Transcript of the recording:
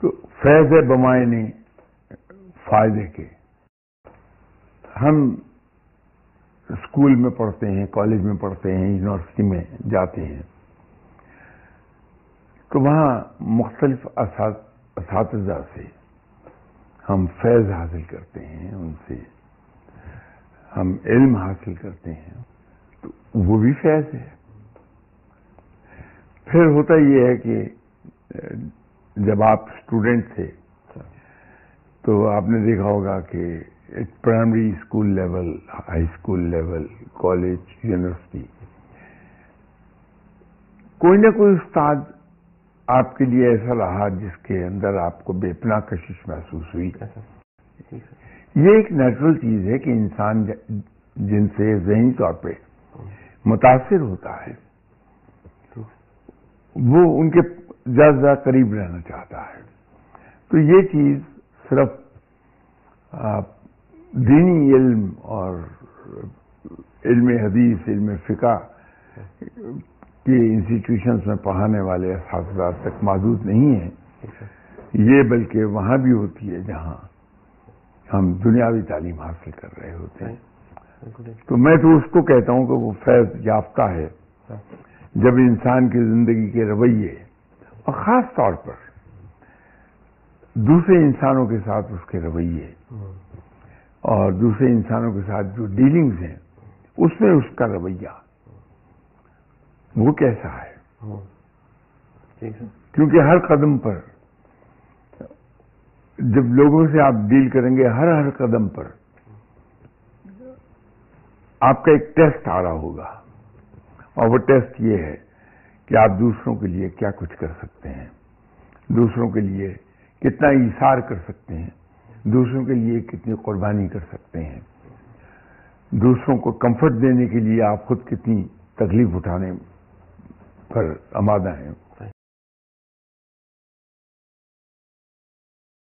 تو فیض بمائنے فائدے کے۔ ہم اسکول میں پڑھتے ہیں، کالج میں پڑھتے ہیں، یونیورسٹی میں جاتے ہیں۔ تو وہاں مختلف اساتذہ سے ہم فیض حاصل کرتے ہیں، ان سے ہم علم حاصل کرتے ہیں۔ تو وہ بھی فیض ہے۔ پھر ہوتا یہ ہے کہ جب آپ اسٹوڈنٹ تھے، تو آپ نے دیکھا ہوگا کہ primary school level, high school level, college, university, کوئی نہ کوئی استاد آپ کے لیے ایسا رہا جس کے اندر آپ کو بے پناہ کشش محسوس ہوئی۔ یہ ایک نیچرل چیز ہے کہ انسان جن سے ذہنی طور پہ متاثر ہوتا ہے، وہ ان کے زیادہ زیادہ قریب رہنا چاہتا ہے۔ تو یہ چیز صرف دینی علم اور علم حدیث علم فقہ کے انسٹیٹیوشنس میں پڑھانے والے اساتذہ تک محدود نہیں ہیں۔ یہ بلکہ وہاں بھی ہوتی ہے جہاں ہم دنیاوی تعلیم حاصل کر رہے ہوتے ہیں۔ تو میں تو اس کو کہتا ہوں کہ وہ فیض یافتہ ہے۔ جب انسان کی زندگی کے رویے اور خاص طور پر دوسرے انسانوں کے ساتھ اس کے رویے اور دوسرے انسانوں کے ساتھ جو ڈیلنگز ہیں اس میں اس کا رویہ وہ کیسا ہے؟ کیونکہ ہر قدم پر جب لوگوں سے آپ ڈیل کریں گے ہر ہر قدم پر آپ کا ایک ٹیسٹ آ رہا ہوگا۔ اور وہ ٹیسٹ یہ ہے کہ آپ دوسروں کے لیے کیا کچھ کر سکتے ہیں؟ دوسروں کے لیے کتنا اشار کر سکتے ہیں؟ دوسروں کے لیے کتنی قربانی کر سکتے ہیں؟ دوسروں کو کمفرٹ دینے کے لیے آپ خود کتنی تکلیف اٹھانے پر آمادہ ہیں؟